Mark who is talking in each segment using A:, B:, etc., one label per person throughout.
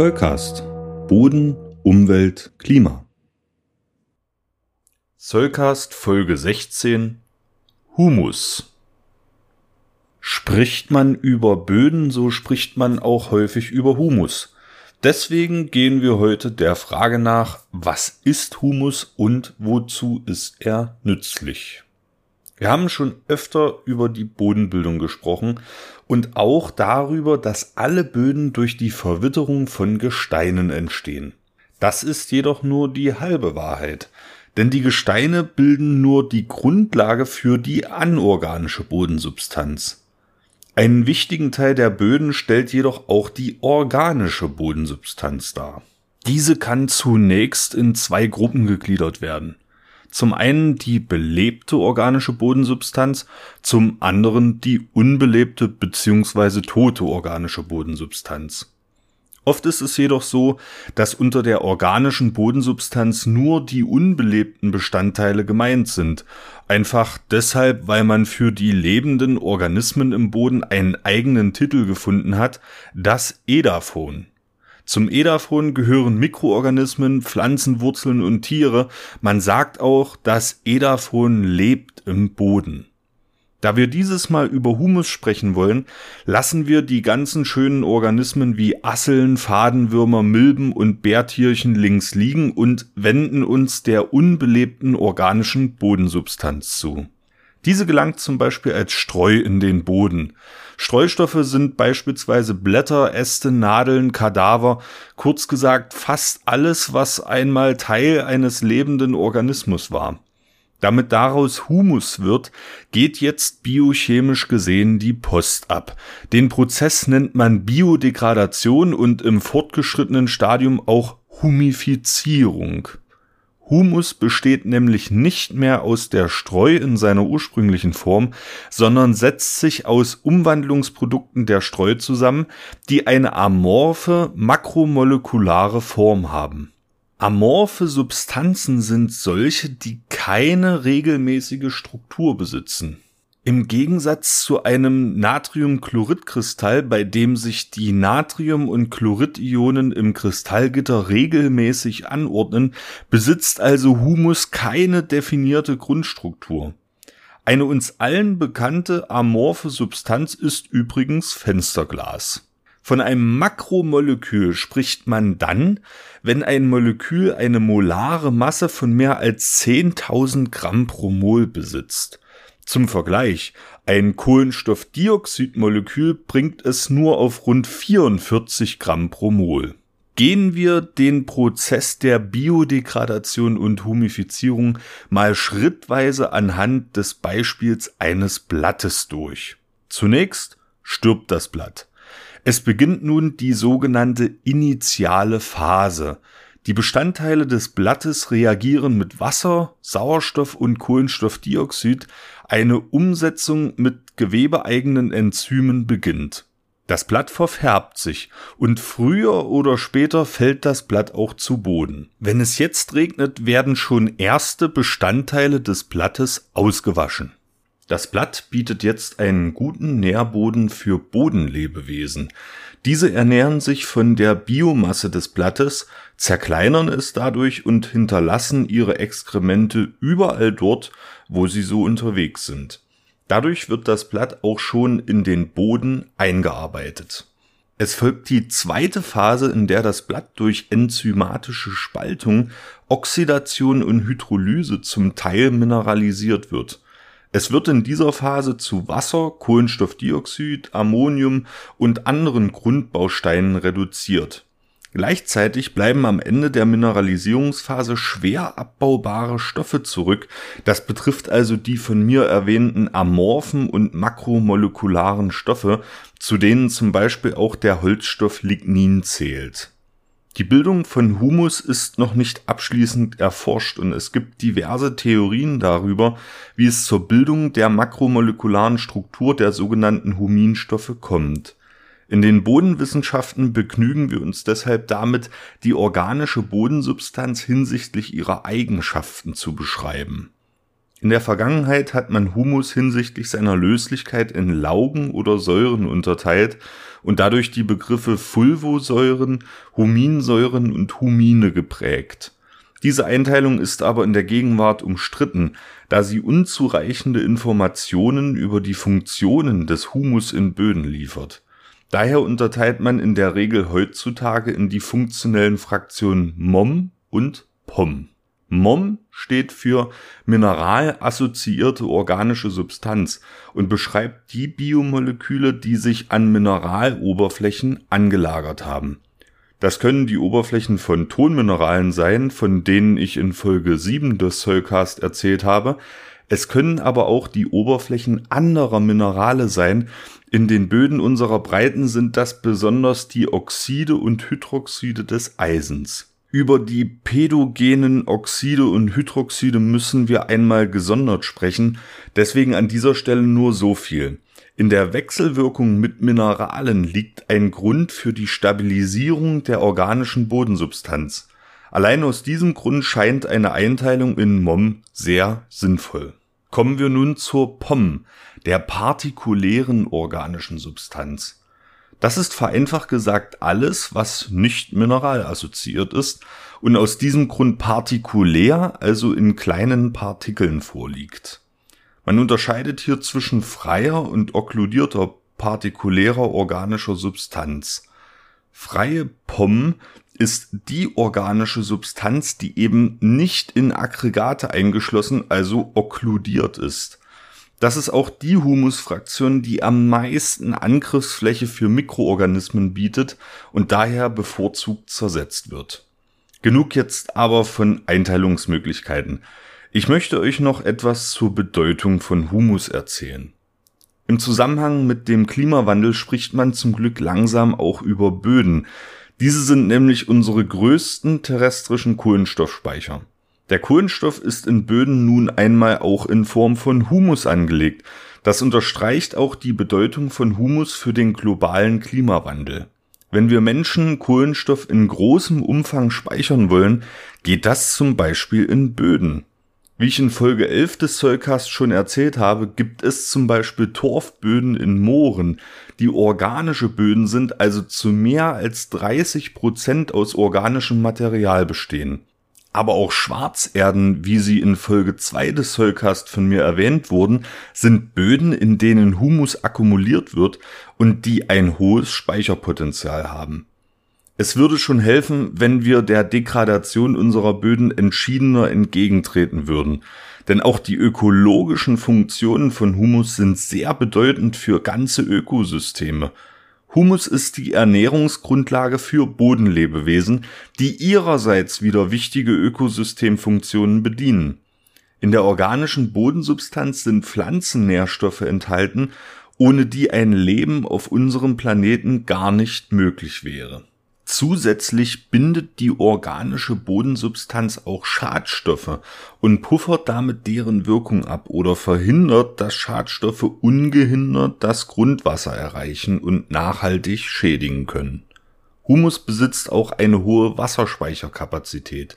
A: Zollcast. Boden, Umwelt, Klima.
B: Zollcast Folge 16 Humus. Spricht man über Böden, so spricht man auch häufig über Humus. Deswegen gehen wir heute der Frage nach, was ist Humus und wozu ist er nützlich? Wir haben schon öfter über die Bodenbildung gesprochen und auch darüber, dass alle Böden durch die Verwitterung von Gesteinen entstehen. Das ist jedoch nur die halbe Wahrheit, denn die Gesteine bilden nur die Grundlage für die anorganische Bodensubstanz. Einen wichtigen Teil der Böden stellt jedoch auch die organische Bodensubstanz dar. Diese kann zunächst in zwei Gruppen gegliedert werden. Zum einen die belebte organische Bodensubstanz, zum anderen die unbelebte bzw. tote organische Bodensubstanz. Oft ist es jedoch so, dass unter der organischen Bodensubstanz nur die unbelebten Bestandteile gemeint sind, einfach deshalb, weil man für die lebenden Organismen im Boden einen eigenen Titel gefunden hat, das Edaphon. Zum Edaphon gehören Mikroorganismen, Pflanzen, Wurzeln und Tiere. Man sagt auch, das Edaphon lebt im Boden. Da wir dieses Mal über Humus sprechen wollen, lassen wir die ganzen schönen Organismen wie Asseln, Fadenwürmer, Milben und Bärtierchen links liegen und wenden uns der unbelebten organischen Bodensubstanz zu. Diese gelangt zum Beispiel als Streu in den Boden. Streustoffe sind beispielsweise Blätter, Äste, Nadeln, Kadaver, kurz gesagt fast alles, was einmal Teil eines lebenden Organismus war. Damit daraus Humus wird, geht jetzt biochemisch gesehen die Post ab. Den Prozess nennt man Biodegradation und im fortgeschrittenen Stadium auch Humifizierung. Humus besteht nämlich nicht mehr aus der Streu in seiner ursprünglichen Form, sondern setzt sich aus Umwandlungsprodukten der Streu zusammen, die eine amorphe makromolekulare Form haben. Amorphe Substanzen sind solche, die keine regelmäßige Struktur besitzen. Im Gegensatz zu einem Natriumchloridkristall, bei dem sich die Natrium- und Chloridionen im Kristallgitter regelmäßig anordnen, besitzt also Humus keine definierte Grundstruktur. Eine uns allen bekannte amorphe Substanz ist übrigens Fensterglas. Von einem Makromolekül spricht man dann, wenn ein Molekül eine molare Masse von mehr als 10.000 Gramm pro Mol besitzt. Zum Vergleich, ein Kohlenstoffdioxidmolekül bringt es nur auf rund 44 Gramm pro Mol. Gehen wir den Prozess der Biodegradation und Humifizierung mal schrittweise anhand des Beispiels eines Blattes durch. Zunächst stirbt das Blatt. Es beginnt nun die sogenannte initiale Phase, die Bestandteile des Blattes reagieren mit Wasser, Sauerstoff und Kohlenstoffdioxid. Eine Umsetzung mit gewebeeigenen Enzymen beginnt. Das Blatt verfärbt sich und früher oder später fällt das Blatt auch zu Boden. Wenn es jetzt regnet, werden schon erste Bestandteile des Blattes ausgewaschen. Das Blatt bietet jetzt einen guten Nährboden für Bodenlebewesen. Diese ernähren sich von der Biomasse des Blattes, zerkleinern es dadurch und hinterlassen ihre Exkremente überall dort, wo sie so unterwegs sind. Dadurch wird das Blatt auch schon in den Boden eingearbeitet. Es folgt die zweite Phase, in der das Blatt durch enzymatische Spaltung, Oxidation und Hydrolyse zum Teil mineralisiert wird. Es wird in dieser Phase zu Wasser, Kohlenstoffdioxid, Ammonium und anderen Grundbausteinen reduziert. Gleichzeitig bleiben am Ende der Mineralisierungsphase schwer abbaubare Stoffe zurück. Das betrifft also die von mir erwähnten amorphen und makromolekularen Stoffe, zu denen zum Beispiel auch der Holzstoff Lignin zählt. Die Bildung von Humus ist noch nicht abschließend erforscht und es gibt diverse Theorien darüber, wie es zur Bildung der makromolekularen Struktur der sogenannten Huminstoffe kommt. In den Bodenwissenschaften begnügen wir uns deshalb damit, die organische Bodensubstanz hinsichtlich ihrer Eigenschaften zu beschreiben. In der Vergangenheit hat man Humus hinsichtlich seiner Löslichkeit in Laugen oder Säuren unterteilt und dadurch die Begriffe Fulvosäuren, Huminsäuren und Humine geprägt. Diese Einteilung ist aber in der Gegenwart umstritten, da sie unzureichende Informationen über die Funktionen des Humus in Böden liefert. Daher unterteilt man in der Regel heutzutage in die funktionellen Fraktionen MOM und POM. MOM steht für mineralassoziierte organische Substanz und beschreibt die Biomoleküle, die sich an Mineraloberflächen angelagert haben. Das können die Oberflächen von Tonmineralen sein, von denen ich in Folge 7 des Soulcast erzählt habe. Es können aber auch die Oberflächen anderer Minerale sein. In den Böden unserer Breiten sind das besonders die Oxide und Hydroxide des Eisens. Über die pädogenen Oxide und Hydroxide müssen wir einmal gesondert sprechen, deswegen an dieser Stelle nur so viel. In der Wechselwirkung mit Mineralen liegt ein Grund für die Stabilisierung der organischen Bodensubstanz. Allein aus diesem Grund scheint eine Einteilung in MOM sehr sinnvoll. Kommen wir nun zur POM, der partikulären organischen Substanz. Das ist vereinfacht gesagt alles, was nicht mineralassoziiert ist und aus diesem Grund partikulär, also in kleinen Partikeln vorliegt. Man unterscheidet hier zwischen freier und okkludierter partikulärer organischer Substanz. Freie POM ist die organische Substanz, die eben nicht in Aggregate eingeschlossen, also okkludiert ist. Das ist auch die Humusfraktion, die am meisten Angriffsfläche für Mikroorganismen bietet und daher bevorzugt zersetzt wird. Genug jetzt aber von Einteilungsmöglichkeiten. Ich möchte euch noch etwas zur Bedeutung von Humus erzählen. Im Zusammenhang mit dem Klimawandel spricht man zum Glück langsam auch über Böden. Diese sind nämlich unsere größten terrestrischen Kohlenstoffspeicher. Der Kohlenstoff ist in Böden nun einmal auch in Form von Humus angelegt. Das unterstreicht auch die Bedeutung von Humus für den globalen Klimawandel. Wenn wir Menschen Kohlenstoff in großem Umfang speichern wollen, geht das zum Beispiel in Böden. Wie ich in Folge 11 des Zollcast schon erzählt habe, gibt es zum Beispiel Torfböden in Mooren, die organische Böden sind, also zu mehr als 30 Prozent aus organischem Material bestehen aber auch Schwarzerden, wie sie in Folge 2 des Soulcast von mir erwähnt wurden, sind Böden, in denen Humus akkumuliert wird und die ein hohes Speicherpotenzial haben. Es würde schon helfen, wenn wir der Degradation unserer Böden entschiedener entgegentreten würden, denn auch die ökologischen Funktionen von Humus sind sehr bedeutend für ganze Ökosysteme – Humus ist die Ernährungsgrundlage für Bodenlebewesen, die ihrerseits wieder wichtige Ökosystemfunktionen bedienen. In der organischen Bodensubstanz sind Pflanzennährstoffe enthalten, ohne die ein Leben auf unserem Planeten gar nicht möglich wäre Zusätzlich bindet die organische Bodensubstanz auch Schadstoffe und puffert damit deren Wirkung ab oder verhindert, dass Schadstoffe ungehindert das Grundwasser erreichen und nachhaltig schädigen können. Humus besitzt auch eine hohe Wasserspeicherkapazität.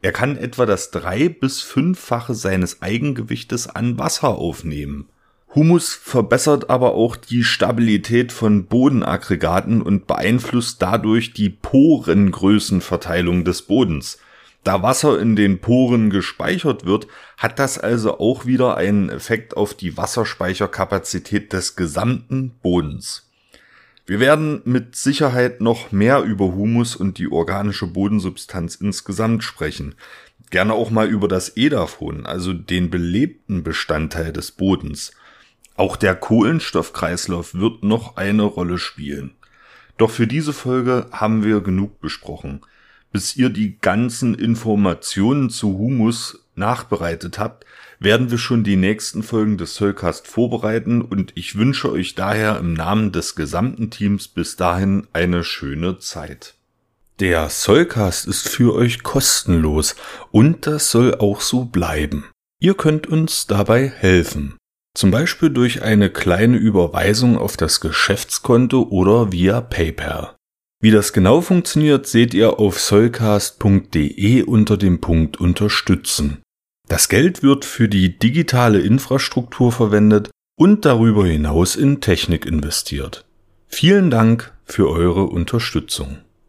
B: Er kann etwa das drei- bis fünffache seines Eigengewichtes an Wasser aufnehmen Humus verbessert aber auch die Stabilität von Bodenaggregaten und beeinflusst dadurch die Porengrößenverteilung des Bodens. Da Wasser in den Poren gespeichert wird, hat das also auch wieder einen Effekt auf die Wasserspeicherkapazität des gesamten Bodens. Wir werden mit Sicherheit noch mehr über Humus und die organische Bodensubstanz insgesamt sprechen. Gerne auch mal über das Edaphon, also den belebten Bestandteil des Bodens. Auch der Kohlenstoffkreislauf wird noch eine Rolle spielen. Doch für diese Folge haben wir genug besprochen. Bis ihr die ganzen Informationen zu Humus nachbereitet habt, werden wir schon die nächsten Folgen des Soulcast vorbereiten und ich wünsche euch daher im Namen des gesamten Teams bis dahin eine schöne Zeit. Der Soulcast ist für euch kostenlos und das soll auch so bleiben. Ihr könnt uns dabei helfen. Zum Beispiel durch eine kleine Überweisung auf das Geschäftskonto oder via PayPal. Wie das genau funktioniert, seht ihr auf solcast.de unter dem Punkt Unterstützen. Das Geld wird für die digitale Infrastruktur verwendet und darüber hinaus in Technik investiert. Vielen Dank für eure Unterstützung.